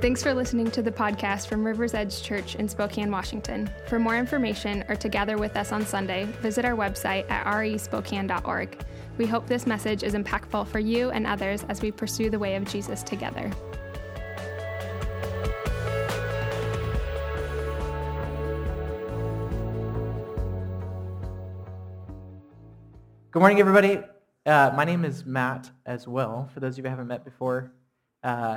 Thanks for listening to the podcast from River's Edge Church in Spokane, Washington. For more information or to gather with us on Sunday, visit our website at respokane.org. We hope this message is impactful for you and others as we pursue the way of Jesus together. Good morning, everybody. Uh, my name is Matt as well, for those of you who haven't met before. Uh,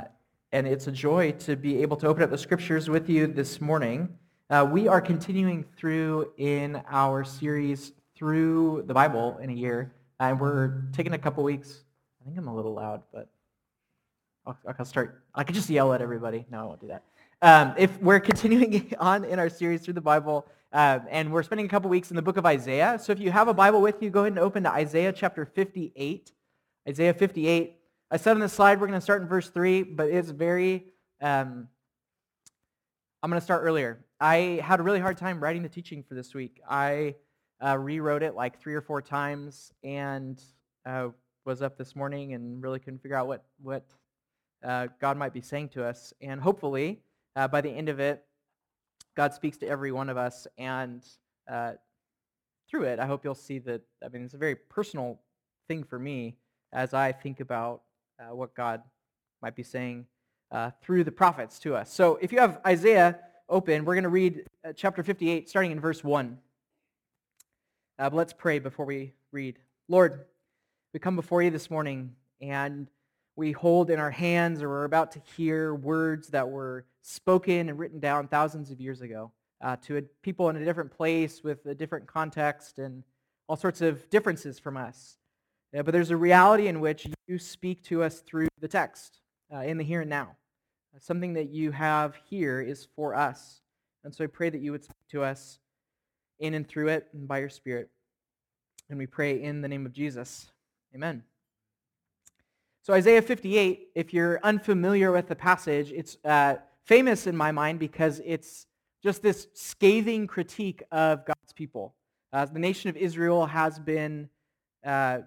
and it's a joy to be able to open up the scriptures with you this morning. Uh, we are continuing through in our series through the Bible in a year, and we're taking a couple weeks. I think I'm a little loud, but I'll, I'll start. I could just yell at everybody. No, I won't do that. Um, if we're continuing on in our series through the Bible, uh, and we're spending a couple weeks in the book of Isaiah. So if you have a Bible with you, go ahead and open to Isaiah chapter 58. Isaiah 58. I said on the slide we're going to start in verse 3, but it's very, um, I'm going to start earlier. I had a really hard time writing the teaching for this week. I uh, rewrote it like three or four times and uh, was up this morning and really couldn't figure out what, what uh, God might be saying to us. And hopefully, uh, by the end of it, God speaks to every one of us. And uh, through it, I hope you'll see that, I mean, it's a very personal thing for me as I think about uh, what God might be saying uh, through the prophets to us. So if you have Isaiah open, we're going to read uh, chapter 58, starting in verse 1. Uh, but let's pray before we read. Lord, we come before you this morning, and we hold in our hands, or we're about to hear words that were spoken and written down thousands of years ago uh, to a, people in a different place with a different context and all sorts of differences from us. Yeah, but there's a reality in which you speak to us through the text, uh, in the here and now. Uh, something that you have here is for us. And so I pray that you would speak to us in and through it and by your Spirit. And we pray in the name of Jesus. Amen. So, Isaiah 58, if you're unfamiliar with the passage, it's uh, famous in my mind because it's just this scathing critique of God's people. Uh, the nation of Israel has been uh,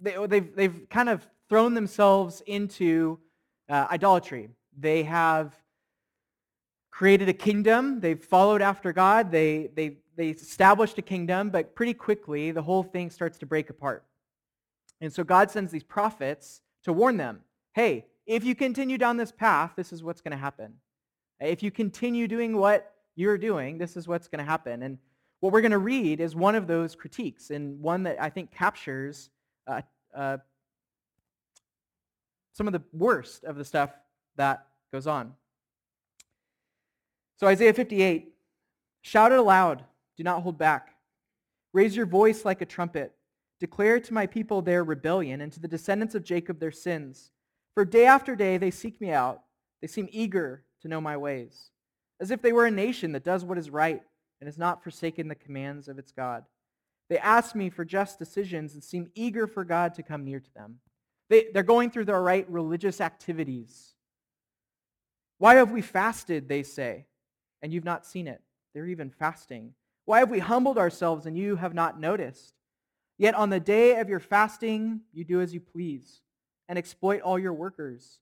they, have they've, they've kind of thrown themselves into uh, idolatry. They have created a kingdom. They've followed after God. They, they, they established a kingdom, but pretty quickly the whole thing starts to break apart. And so God sends these prophets to warn them, hey, if you continue down this path, this is what's going to happen. If you continue doing what you're doing, this is what's going to happen. And what we're going to read is one of those critiques, and one that I think captures uh, uh, some of the worst of the stuff that goes on. So, Isaiah 58 Shout it aloud, do not hold back. Raise your voice like a trumpet. Declare to my people their rebellion and to the descendants of Jacob their sins. For day after day they seek me out. They seem eager to know my ways, as if they were a nation that does what is right and has not forsaken the commands of its God. They ask me for just decisions and seem eager for God to come near to them. They, they're going through their right religious activities. Why have we fasted, they say, and you've not seen it? They're even fasting. Why have we humbled ourselves and you have not noticed? Yet on the day of your fasting, you do as you please and exploit all your workers.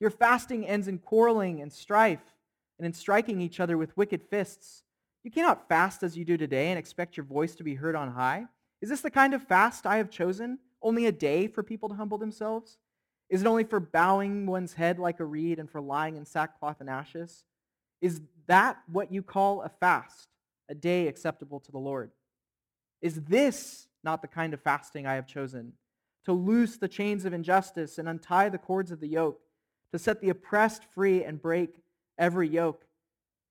Your fasting ends in quarreling and strife and in striking each other with wicked fists. You cannot fast as you do today and expect your voice to be heard on high. Is this the kind of fast I have chosen? Only a day for people to humble themselves? Is it only for bowing one's head like a reed and for lying in sackcloth and ashes? Is that what you call a fast, a day acceptable to the Lord? Is this not the kind of fasting I have chosen? To loose the chains of injustice and untie the cords of the yoke, to set the oppressed free and break every yoke.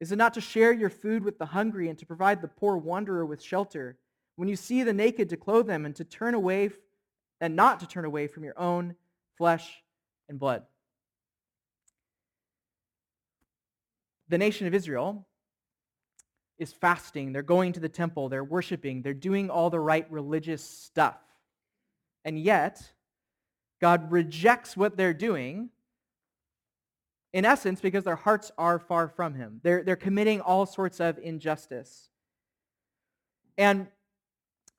Is it not to share your food with the hungry and to provide the poor wanderer with shelter? When you see the naked, to clothe them and to turn away and not to turn away from your own flesh and blood. The nation of Israel is fasting. They're going to the temple. They're worshiping. They're doing all the right religious stuff. And yet, God rejects what they're doing in essence, because their hearts are far from him. They're, they're committing all sorts of injustice. And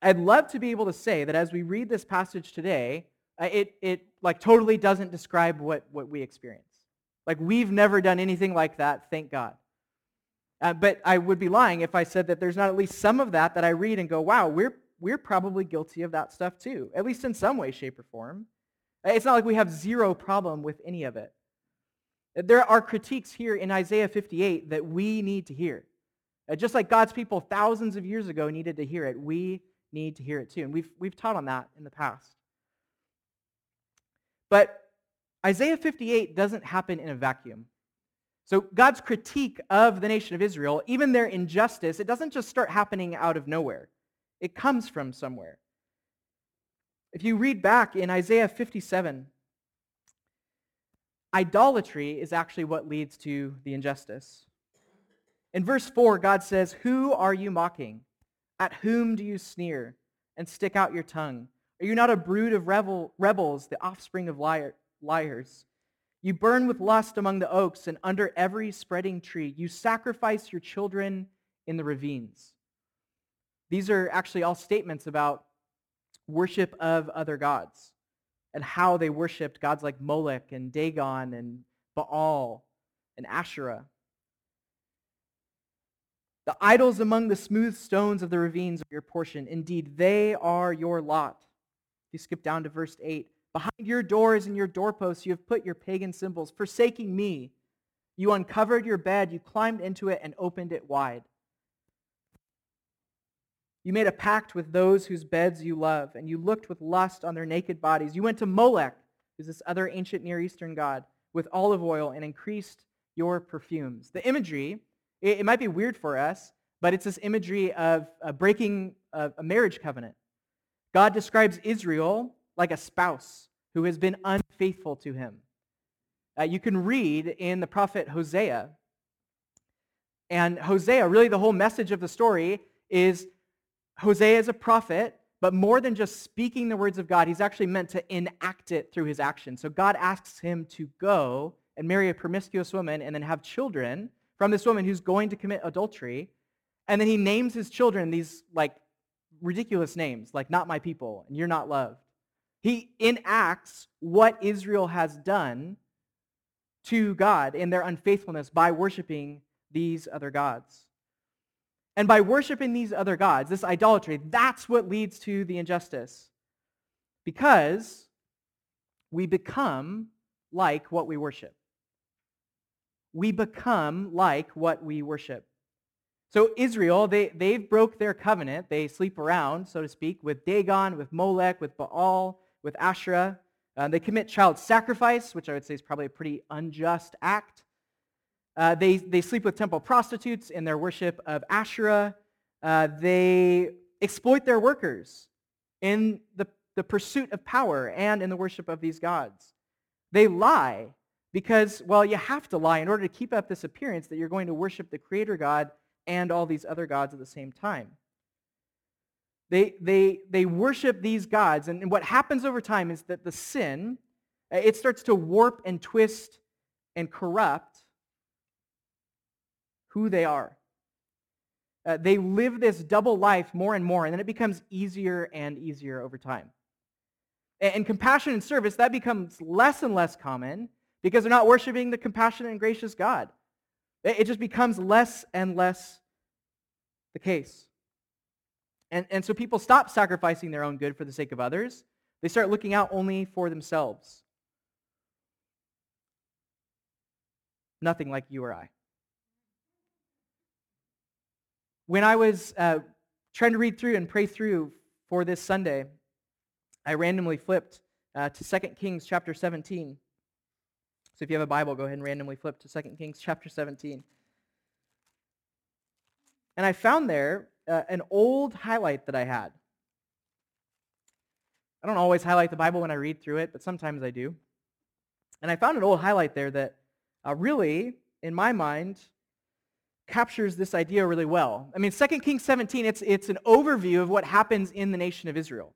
I'd love to be able to say that as we read this passage today, uh, it, it like totally doesn't describe what, what we experience. Like, we've never done anything like that, thank God. Uh, but I would be lying if I said that there's not at least some of that that I read and go, wow, we're, we're probably guilty of that stuff too, at least in some way, shape, or form. It's not like we have zero problem with any of it. There are critiques here in Isaiah 58 that we need to hear. Uh, just like God's people thousands of years ago needed to hear it, we need to hear it too. And we've, we've taught on that in the past. But Isaiah 58 doesn't happen in a vacuum. So God's critique of the nation of Israel, even their injustice, it doesn't just start happening out of nowhere. It comes from somewhere. If you read back in Isaiah 57, idolatry is actually what leads to the injustice. In verse 4, God says, Who are you mocking? At whom do you sneer and stick out your tongue? Are you not a brood of rebel, rebels, the offspring of liar, liars? You burn with lust among the oaks and under every spreading tree. You sacrifice your children in the ravines. These are actually all statements about worship of other gods and how they worshiped gods like Molech and Dagon and Baal and Asherah. The idols among the smooth stones of the ravines are your portion. Indeed, they are your lot. If you skip down to verse 8, Behind your doors and your doorposts, you have put your pagan symbols. Forsaking me, you uncovered your bed, you climbed into it, and opened it wide. You made a pact with those whose beds you love, and you looked with lust on their naked bodies. You went to Molech, who's this other ancient Near Eastern god, with olive oil and increased your perfumes. The imagery, it, it might be weird for us, but it's this imagery of uh, breaking a, a marriage covenant. God describes Israel like a spouse who has been unfaithful to him. Uh, you can read in the prophet Hosea. And Hosea, really the whole message of the story is Hosea is a prophet, but more than just speaking the words of God, he's actually meant to enact it through his action. So God asks him to go and marry a promiscuous woman and then have children from this woman who's going to commit adultery. And then he names his children these like ridiculous names, like not my people and you're not loved. He enacts what Israel has done to God in their unfaithfulness by worshiping these other gods. And by worshiping these other gods, this idolatry, that's what leads to the injustice. Because we become like what we worship. We become like what we worship. So Israel, they, they've broke their covenant. They sleep around, so to speak, with Dagon, with Molech, with Baal, with Asherah. Uh, they commit child sacrifice, which I would say is probably a pretty unjust act. Uh, they, they sleep with temple prostitutes in their worship of Asherah. Uh, they exploit their workers in the, the pursuit of power and in the worship of these gods. They lie because, well, you have to lie in order to keep up this appearance that you're going to worship the Creator God and all these other gods at the same time. They, they, they worship these gods. And what happens over time is that the sin, uh, it starts to warp and twist and corrupt who they are. Uh, they live this double life more and more, and then it becomes easier and easier over time. And, and compassion and service, that becomes less and less common because they're not worshiping the compassionate and gracious God. It, it just becomes less and less the case. And, and so people stop sacrificing their own good for the sake of others. They start looking out only for themselves. Nothing like you or I. When I was uh, trying to read through and pray through for this Sunday, I randomly flipped uh, to 2 Kings chapter 17. So if you have a Bible, go ahead and randomly flip to 2 Kings chapter 17. And I found there uh, an old highlight that I had. I don't always highlight the Bible when I read through it, but sometimes I do. And I found an old highlight there that uh, really, in my mind, captures this idea really well. I mean, 2 Kings 17, it's, it's an overview of what happens in the nation of Israel.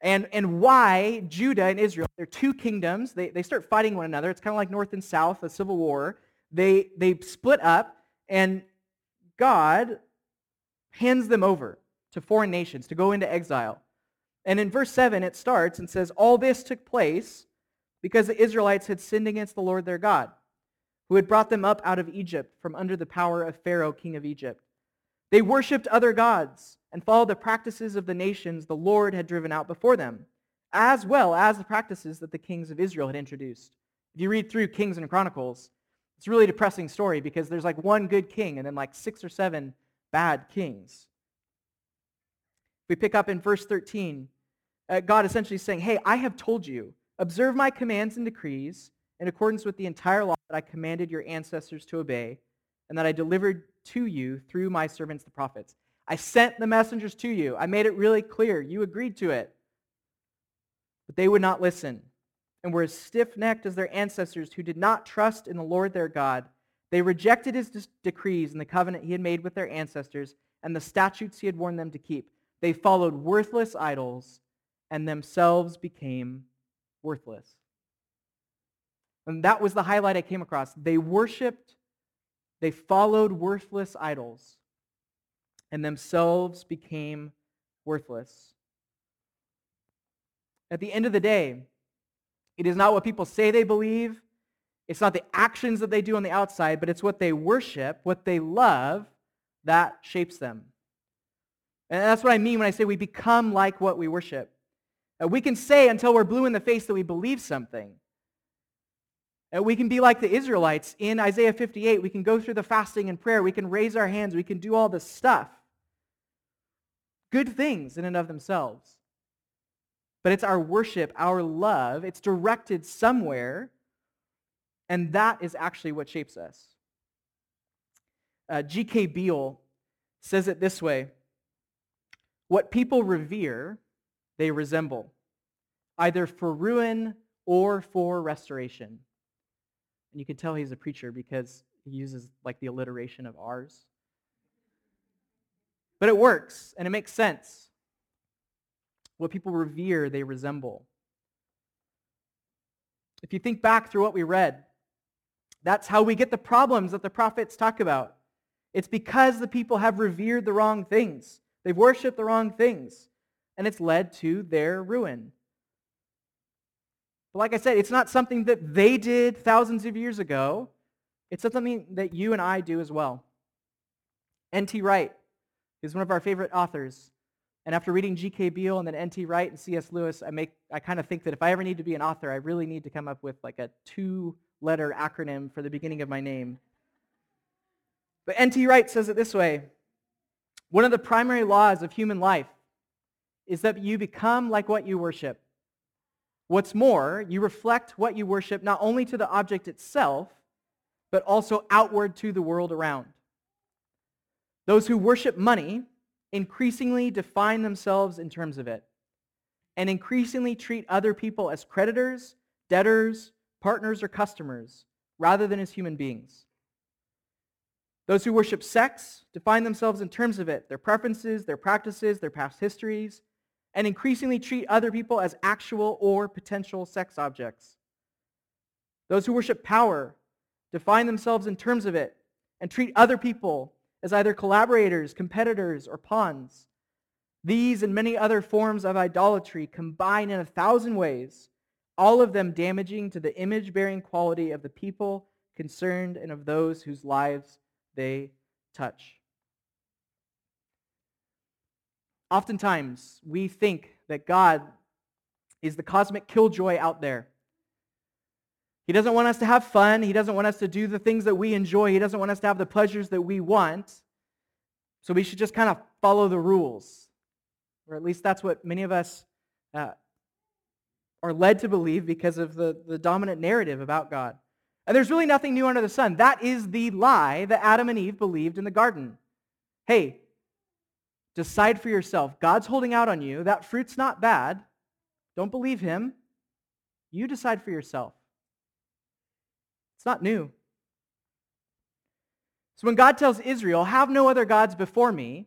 And, and why Judah and Israel, they're two kingdoms. They, they start fighting one another. It's kind of like North and South, a civil war. They, they split up, and God hands them over to foreign nations to go into exile. And in verse 7, it starts and says, All this took place because the Israelites had sinned against the Lord their God. Who had brought them up out of Egypt from under the power of Pharaoh, king of Egypt. They worshipped other gods and followed the practices of the nations the Lord had driven out before them, as well as the practices that the kings of Israel had introduced. If you read through Kings and Chronicles, it's a really depressing story because there's like one good king and then like six or seven bad kings. We pick up in verse 13, uh, God essentially saying, Hey, I have told you, observe my commands and decrees in accordance with the entire law that I commanded your ancestors to obey, and that I delivered to you through my servants the prophets. I sent the messengers to you. I made it really clear. You agreed to it. But they would not listen and were as stiff necked as their ancestors who did not trust in the Lord their God. They rejected his decrees and the covenant he had made with their ancestors and the statutes he had warned them to keep. They followed worthless idols and themselves became worthless. And that was the highlight I came across. They worshiped, they followed worthless idols, and themselves became worthless. At the end of the day, it is not what people say they believe. It's not the actions that they do on the outside, but it's what they worship, what they love, that shapes them. And that's what I mean when I say we become like what we worship. Uh, we can say until we're blue in the face that we believe something. Uh, we can be like the Israelites in Isaiah 58. We can go through the fasting and prayer. We can raise our hands. We can do all this stuff. Good things in and of themselves. But it's our worship, our love. It's directed somewhere. And that is actually what shapes us. Uh, G.K. Beale says it this way What people revere, they resemble, either for ruin or for restoration. And you can tell he's a preacher because he uses like the alliteration of ours. But it works and it makes sense. What people revere, they resemble. If you think back through what we read, that's how we get the problems that the prophets talk about. It's because the people have revered the wrong things. They've worshiped the wrong things. And it's led to their ruin. But like I said, it's not something that they did thousands of years ago. It's something that you and I do as well. N.T. Wright is one of our favorite authors. And after reading G.K. Beale and then N.T. Wright and C.S. Lewis, I, make, I kind of think that if I ever need to be an author, I really need to come up with like a two-letter acronym for the beginning of my name. But N.T. Wright says it this way. One of the primary laws of human life is that you become like what you worship. What's more, you reflect what you worship not only to the object itself, but also outward to the world around. Those who worship money increasingly define themselves in terms of it and increasingly treat other people as creditors, debtors, partners, or customers rather than as human beings. Those who worship sex define themselves in terms of it, their preferences, their practices, their past histories, and increasingly treat other people as actual or potential sex objects. Those who worship power define themselves in terms of it and treat other people as either collaborators, competitors, or pawns. These and many other forms of idolatry combine in a thousand ways, all of them damaging to the image-bearing quality of the people concerned and of those whose lives they touch. Oftentimes, we think that God is the cosmic killjoy out there. He doesn't want us to have fun. He doesn't want us to do the things that we enjoy. He doesn't want us to have the pleasures that we want. So we should just kind of follow the rules. Or at least that's what many of us uh, are led to believe because of the, the dominant narrative about God. And there's really nothing new under the sun. That is the lie that Adam and Eve believed in the garden. Hey, Decide for yourself. God's holding out on you. That fruit's not bad. Don't believe him. You decide for yourself. It's not new. So when God tells Israel, have no other gods before me,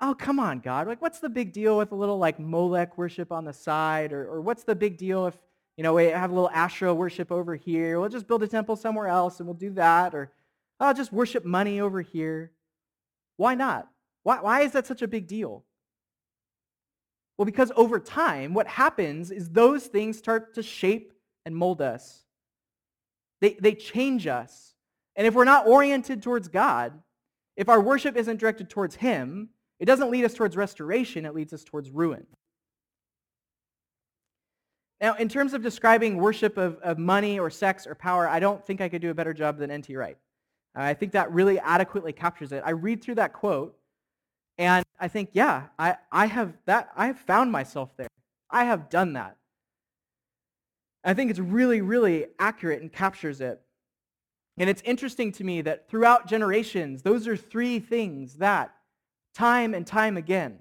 oh, come on, God. Like, what's the big deal with a little like Molech worship on the side? Or, or what's the big deal if, you know, we have a little Asherah worship over here? We'll just build a temple somewhere else and we'll do that. Or I'll oh, just worship money over here. Why not? Why, why is that such a big deal? Well, because over time, what happens is those things start to shape and mold us. They, they change us. And if we're not oriented towards God, if our worship isn't directed towards Him, it doesn't lead us towards restoration, it leads us towards ruin. Now, in terms of describing worship of, of money or sex or power, I don't think I could do a better job than N.T. Wright. I think that really adequately captures it. I read through that quote, and I think, yeah, I, I have that I have found myself there. I have done that. I think it's really, really accurate and captures it. And it's interesting to me that throughout generations, those are three things that, time and time again,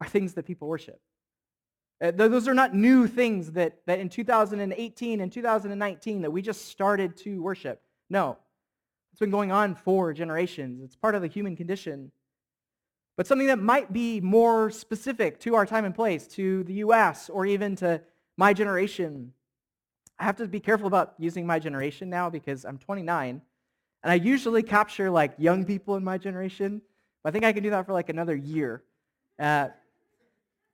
are things that people worship. Uh, those are not new things that, that in 2018 and 2019 that we just started to worship. No. It's been going on for generations. It's part of the human condition. But something that might be more specific to our time and place, to the U.S., or even to my generation. I have to be careful about using my generation now because I'm 29, and I usually capture like young people in my generation. But I think I can do that for like another year. Uh,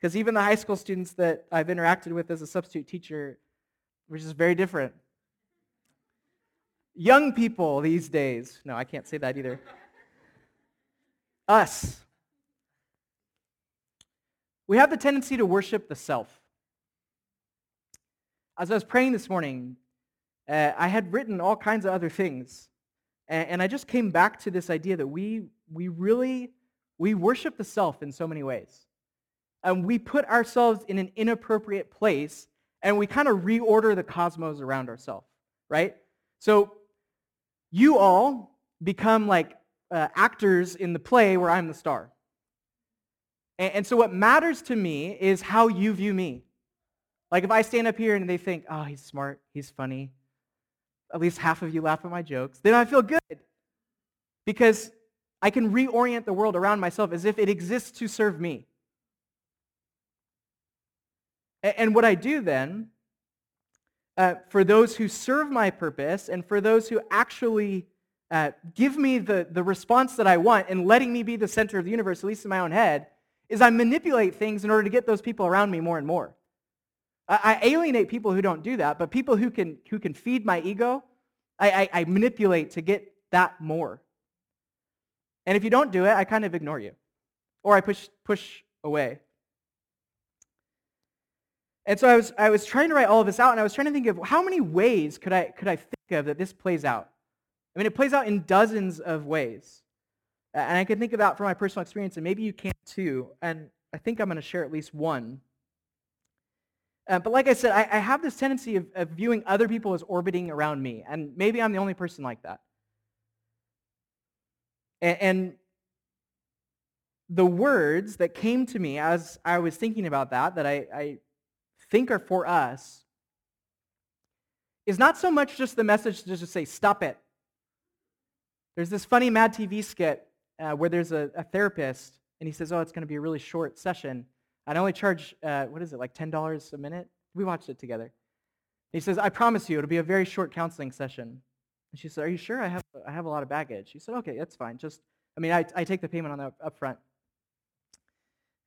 because even the high school students that I've interacted with as a substitute teacher, which is very different. Young people these days, no, I can't say that either. Us. We have the tendency to worship the self. As I was praying this morning, uh, I had written all kinds of other things. And, and I just came back to this idea that we, we really, we worship the self in so many ways and we put ourselves in an inappropriate place and we kind of reorder the cosmos around ourselves, right? So you all become like uh, actors in the play where I'm the star. And, so what matters to me is how you view me. Like if I stand up here and they think, oh, he's smart, he's funny, at least half of you laugh at my jokes, then I feel good. Because I can reorient the world around myself as if it exists to serve me. And what I do then, uh, for those who serve my purpose and for those who actually uh, give me the, the response that I want and letting me be the center of the universe, at least in my own head, is I manipulate things in order to get those people around me more and more. I, I alienate people who don't do that, but people who can, who can feed my ego, I, I, I manipulate to get that more. And if you don't do it, I kind of ignore you. Or I push, push away. And so I was, I was trying to write all of this out, and I was trying to think of how many ways could I, could I think of that this plays out? I mean, it plays out in dozens of ways. And I can think about from my personal experience, and maybe you can too. And I think I'm going to share at least one. Uh, but like I said, I, I have this tendency of, of viewing other people as orbiting around me, and maybe I'm the only person like that. And, and the words that came to me as I was thinking about that, that I, I think are for us is not so much just the message to just say, stop it. There's this funny Mad TV skit uh, where there's a, a, therapist, and he says, oh, it's going to be a really short session. I only charge, uh, what is it, like $10 a minute? We watched it together. He says, I promise you, it'll be a very short counseling session. And she said, are you sure? I have, I have a lot of baggage. He said, okay, that's fine. Just, I mean, I, I take the payment on the up front.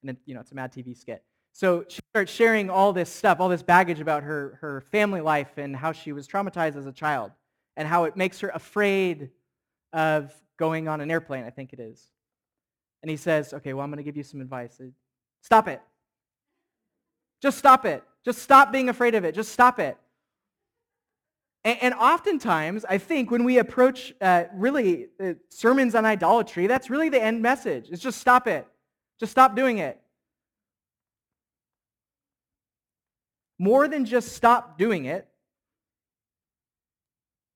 And then, you know, it's a Mad TV skit. So she starts sharing all this stuff, all this baggage about her, her family life and how she was traumatized as a child and how it makes her afraid of going on an airplane, I think it is. And he says, okay, well, I'm going to give you some advice. Stop it. Just stop it. Just stop being afraid of it. Just stop it. And, and oftentimes, I think when we approach uh, really uh, sermons on idolatry, that's really the end message. It's just stop it. Just stop doing it. more than just stop doing it,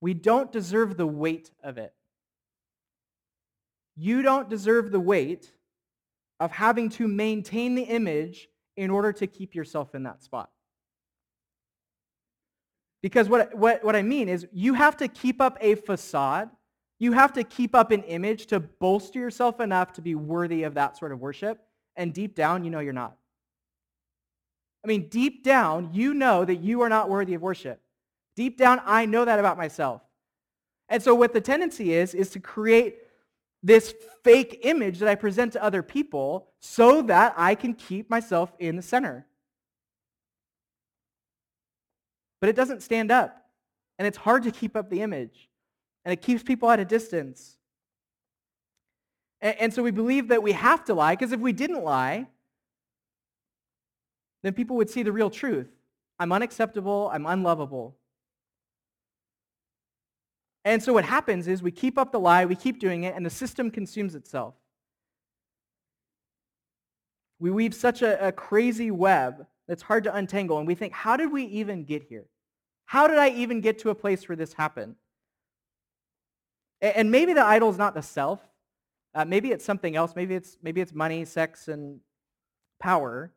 we don't deserve the weight of it. You don't deserve the weight of having to maintain the image in order to keep yourself in that spot. Because what, what, what I mean is you have to keep up a facade. You have to keep up an image to bolster yourself enough to be worthy of that sort of worship. And deep down, you know you're not. I mean, deep down, you know that you are not worthy of worship. Deep down, I know that about myself. And so what the tendency is, is to create this fake image that I present to other people so that I can keep myself in the center. But it doesn't stand up. And it's hard to keep up the image. And it keeps people at a distance. And, and so we believe that we have to lie, because if we didn't lie, then people would see the real truth. I'm unacceptable, I'm unlovable. And so what happens is we keep up the lie, we keep doing it, and the system consumes itself. We weave such a, a crazy web that's hard to untangle, and we think, how did we even get here? How did I even get to a place where this happened? And maybe the idol is not the self. Uh, maybe it's something else. Maybe it's, maybe it's money, sex, and power.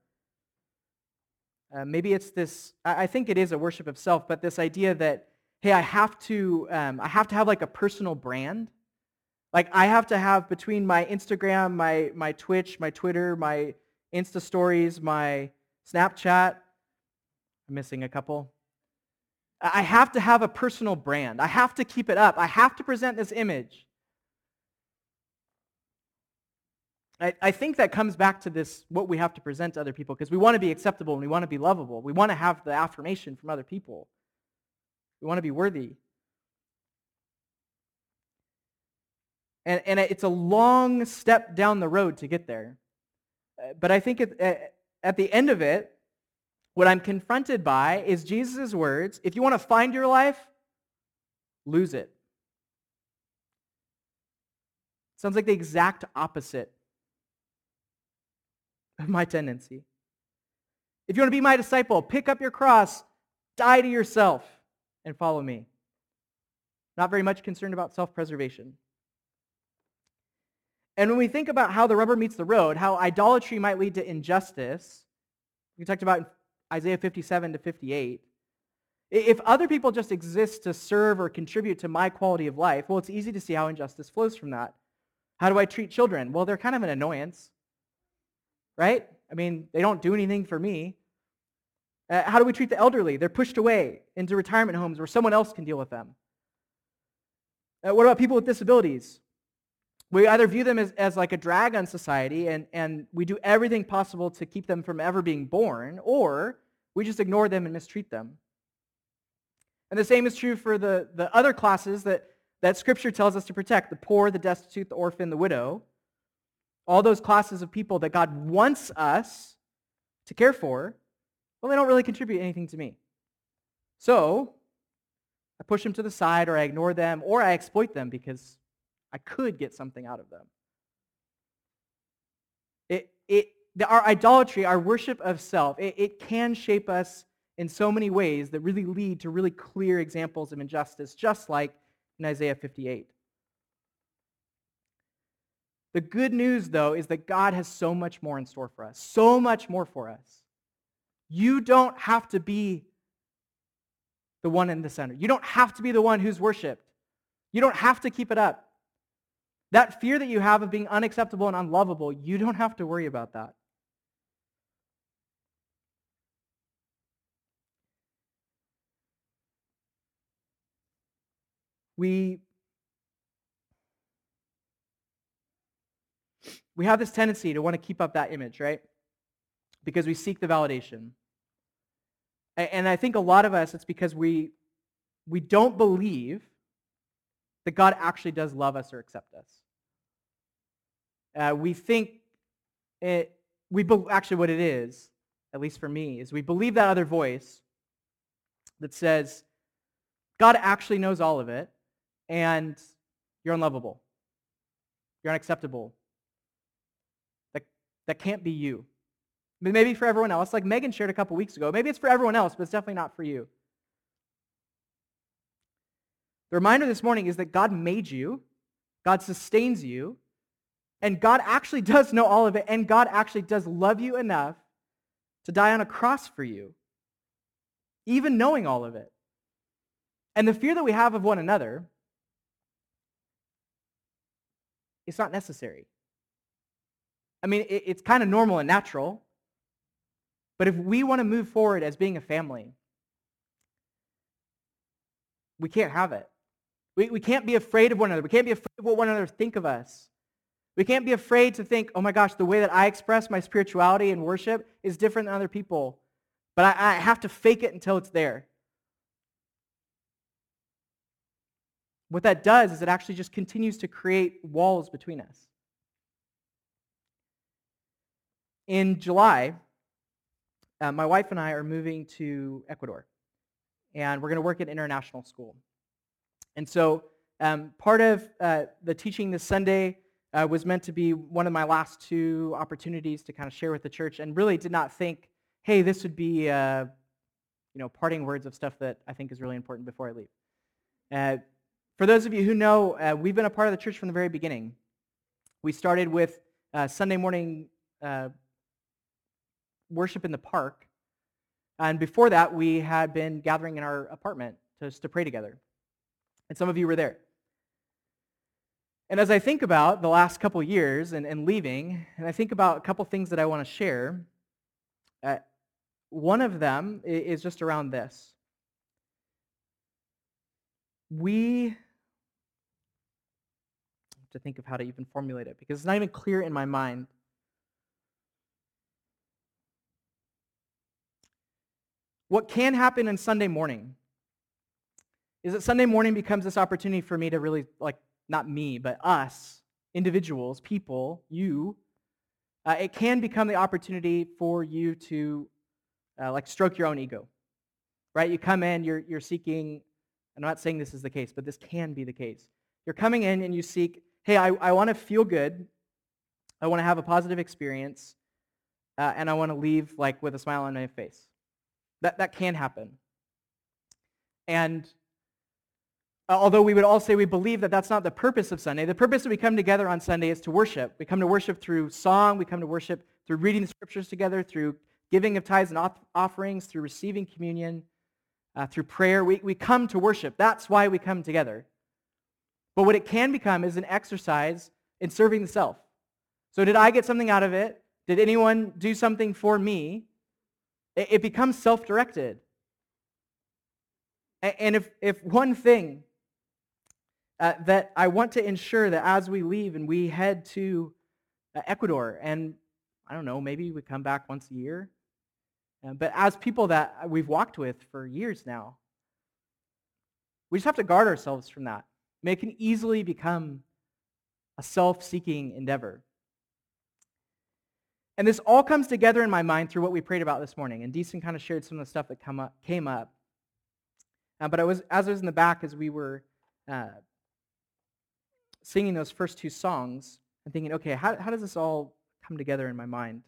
Uh, maybe it's this, I think it is a worship of self, but this idea that hey, I have to, um, I have to have like a personal brand. Like I have to have between my Instagram, my, my Twitch, my Twitter, my Insta stories, my Snapchat, I'm missing a couple. I have to have a personal brand. I have to keep it up. I have to present this image. I, I think that comes back to this, what we have to present to other people, because we want to be acceptable and we want to be lovable. We want to have the affirmation from other people. We want to be worthy. And, and it's a long step down the road to get there. Uh, but I think at, at the end of it, what I'm confronted by is Jesus' words if you want to find your life, lose it. Sounds like the exact opposite of my tendency. If you want to be my disciple, pick up your cross, die to yourself and follow me. Not very much concerned about self preservation. And when we think about how the rubber meets the road, how idolatry might lead to injustice, we talked about Isaiah 57 to 58. If other people just exist to serve or contribute to my quality of life, well, it's easy to see how injustice flows from that. How do I treat children? Well, they're kind of an annoyance, right? I mean, they don't do anything for me. Uh, how do we treat the elderly? They're pushed away into retirement homes where someone else can deal with them. Uh, what about people with disabilities? We either view them as, as like a drag on society and, and we do everything possible to keep them from ever being born, or we just ignore them and mistreat them. And the same is true for the, the other classes that, that Scripture tells us to protect the poor, the destitute, the orphan, the widow. All those classes of people that God wants us to care for well, they don't really contribute anything to me. So I push them to the side, or I ignore them, or I exploit them because I could get something out of them. It, it, the, our idolatry, our worship of self, it, it can shape us in so many ways that really lead to really clear examples of injustice, just like in Isaiah 58. The good news, though, is that God has so much more in store for us, so much more for us. You don't have to be the one in the center. You don't have to be the one who's worshiped. You don't have to keep it up. That fear that you have of being unacceptable and unlovable, you don't have to worry about that. We, we have this tendency to want to keep up that image, right? Because we seek the validation. And I think a lot of us, it's because we, we don't believe that God actually does love us or accept us. Uh, we think it, we be, actually what it is, at least for me, is we believe that other voice that says, God actually knows all of it, and you're unlovable. You're unacceptable. That, that can't be you. Maybe for everyone else, like Megan shared a couple weeks ago. Maybe it's for everyone else, but it's definitely not for you. The reminder this morning is that God made you, God sustains you, and God actually does know all of it, and God actually does love you enough to die on a cross for you, even knowing all of it. And the fear that we have of one another, it's not necessary. I mean, it's kind of normal and natural. But if we want to move forward as being a family, we can't have it. We, we can't be afraid of one another. We can't be afraid of what one another think of us. We can't be afraid to think, oh my gosh, the way that I express my spirituality and worship is different than other people. But I, I have to fake it until it's there. what that does is it actually just continues to create walls between us. In July, uh, my wife and I are moving to Ecuador, and we're going to work at international school. And so um, part of uh, the teaching this Sunday uh, was meant to be one of my last two opportunities to kind of share with the church, and really did not think, hey, this would be, uh, you know, parting words of stuff that I think is really important before I leave. Uh, for those of you who know, uh, we've been a part of the church from the very beginning. We started with Sunday morning worship in the park, and before that, we had been gathering in our apartment just to pray together. And some of you were there. And as I think about the last couple years and, and leaving, and I think about a couple things that I want to share, uh, one of them is just around this. We to think of how to even formulate it because it's not even clear in my mind. What can happen in Sunday morning is that Sunday morning becomes this opportunity for me to really like not me, but us, individuals, people, you, uh, it can become the opportunity for you to uh, like stroke your own ego, right? You come in, you're, you're seeking, I'm not saying this is the case, but this can be the case. You're coming in and you seek, hey, I, I want to feel good. I want to have a positive experience. Uh, and I want to leave like with a smile on my face. That, that can happen. And uh, although we would all say we believe that that's not the purpose of Sunday, the purpose that we come together on Sunday is to worship. We come to worship through song, we come to worship through reading the scriptures together, through giving of tithes and offerings, through receiving communion, uh, through prayer. We, we come to worship. That's why we come together. But what it can become is an exercise in serving the self. So, did I get something out of it? Did anyone do something for me? It, becomes self directed. And if, if one thing uh, that I want to ensure that as we leave and we head to uh, Ecuador, and I don't know, maybe we come back once a year, uh, but as people that we've walked with for years now, we just have to guard ourselves from that. I mean, it can easily become a self-seeking endeavor. And this all comes together in my mind through what we prayed about this morning. And Deason kind of shared some of the stuff that come up, came up. Uh, but I was, as I was in the back, as we were uh, singing those first two songs and thinking, okay, how, how does this all come together in my mind?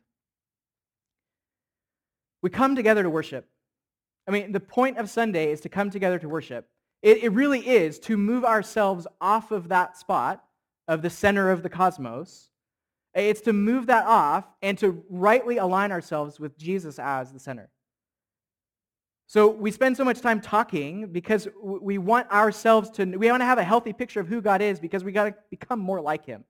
We come together to worship. I mean, the point of Sunday is to come together to worship. It, it really is to move ourselves off of that spot of the center of the cosmos. It's to move that off and to rightly align ourselves with Jesus as the center. So we spend so much time talking because we want ourselves to, we want to have a healthy picture of who God is because we got to become more like him.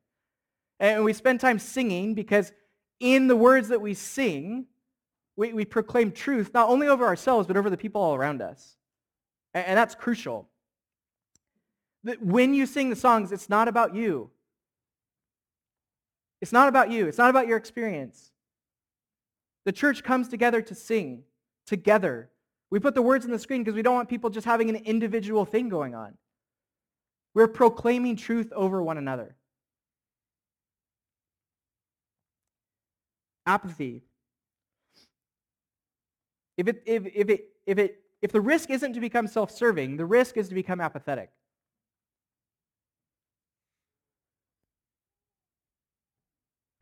And we spend time singing because in the words that we sing, we, we proclaim truth not only over ourselves, but over the people all around us. And, and that's crucial. That when you sing the songs, it's not about you. It's not about you. It's not about your experience. The church comes together to sing together we put the words on the screen because we don't want people just having an individual thing going on. We're proclaiming truth over one another. Apathy. If, it, if, if, it, if, it, if the risk isn't to become self-serving, the risk is to become apathetic.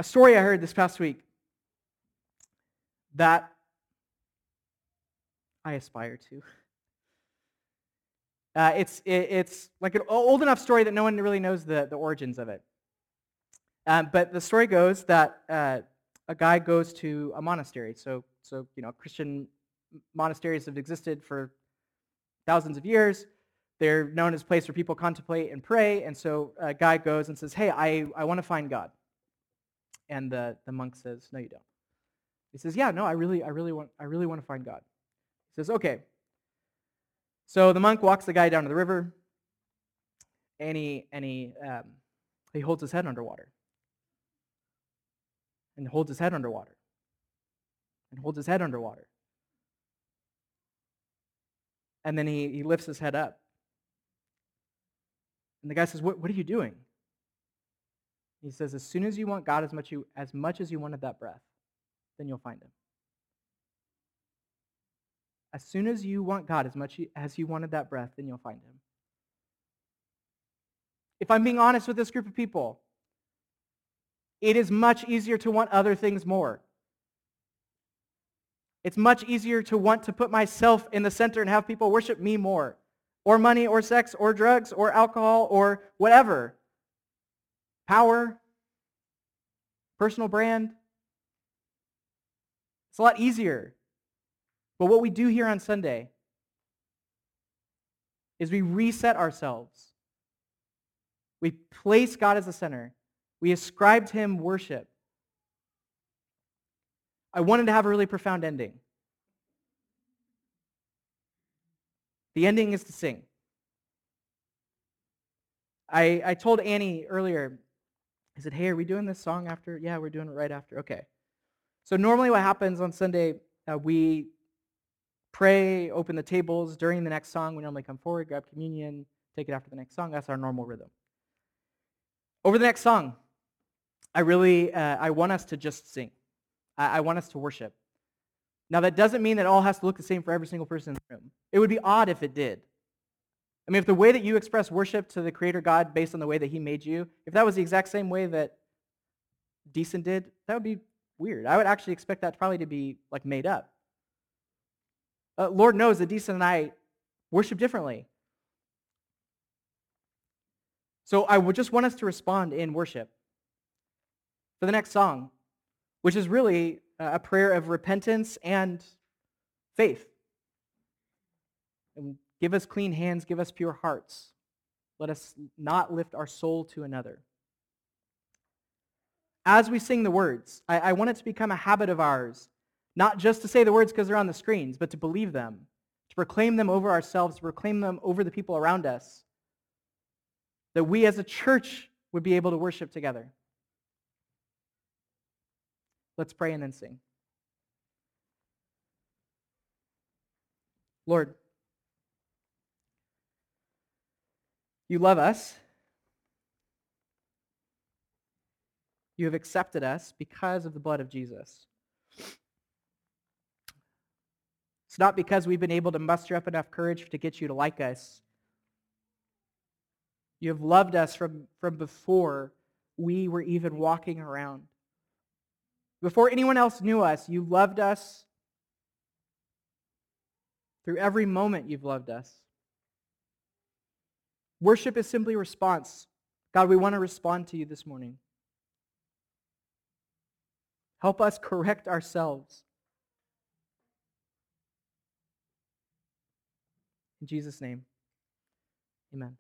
A story I heard this past week that I aspire to. Uh, it's, it, it's like an old enough story that no one really knows the, the origins of it. Um, but the story goes that uh, a guy goes to a monastery. So, so, you know, Christian monasteries have existed for thousands of years. They're known as a place where people contemplate and pray. And so a guy goes and says, hey, I, I want to find God. And the, the monk says, no, you don't. He says, yeah, no, I really, I really want, I really want to find God He says, okay. So the monk walks the guy down to the river, and he, and he, um, he holds his head underwater. And holds his head underwater. And holds his head underwater. And then he, he lifts his head up. And the guy says, What, what are you doing? He says, As soon as you want God as much, you, as much as you wanted that breath, then you'll find him. As soon as you want God as much as you wanted that breath, then you'll find him. If I'm being honest with this group of people, it is much easier to want other things more. It's much easier to want to put myself in the center and have people worship me more, or money, or sex, or drugs, or alcohol, or whatever. Power, personal brand. It's a lot easier. But what we do here on Sunday is we reset ourselves. We place God as the center. We ascribe to him worship. I wanted to have a really profound ending. The ending is to sing. I, I told Annie earlier, I said, hey, are we doing this song after? Yeah, we're doing it right after. Okay. So normally what happens on Sunday, uh, we pray, open the tables. During the next song, we normally come forward, grab communion, take it after the next song. That's our normal rhythm. Over the next song, I really, uh, I want us to just sing. I, I want us to worship. Now, that doesn't mean that all has to look the same for every single person in the room. It would be odd if it did. I mean, if the way that you express worship to the Creator God based on the way that He made you, if that was the exact same way that Decent did, that would be weird. I would actually expect that probably to be like made up. Uh, Lord knows that Decent and I worship differently. So I would just want us to respond in worship. For the next song, which is really a prayer of repentance and faith. Give us clean hands, give us pure hearts. Let us not lift our soul to another. As we sing the words, I, I want it to become a habit of ours, not just to say the words because they're on the screens, but to believe them, to proclaim them over ourselves, to proclaim them over the people around us, that we as a church would be able to worship together. Let's pray and then sing. Lord, you love us. You have accepted us because of the blood of Jesus. It's not because we've been able to muster up enough courage to get you to like us. You have loved us from, from before we were even walking around. Before anyone else knew us, you loved us. Through every moment, you've loved us. Worship is simply response. God, we want to respond to you this morning. Help us correct ourselves. In Jesus' name, amen.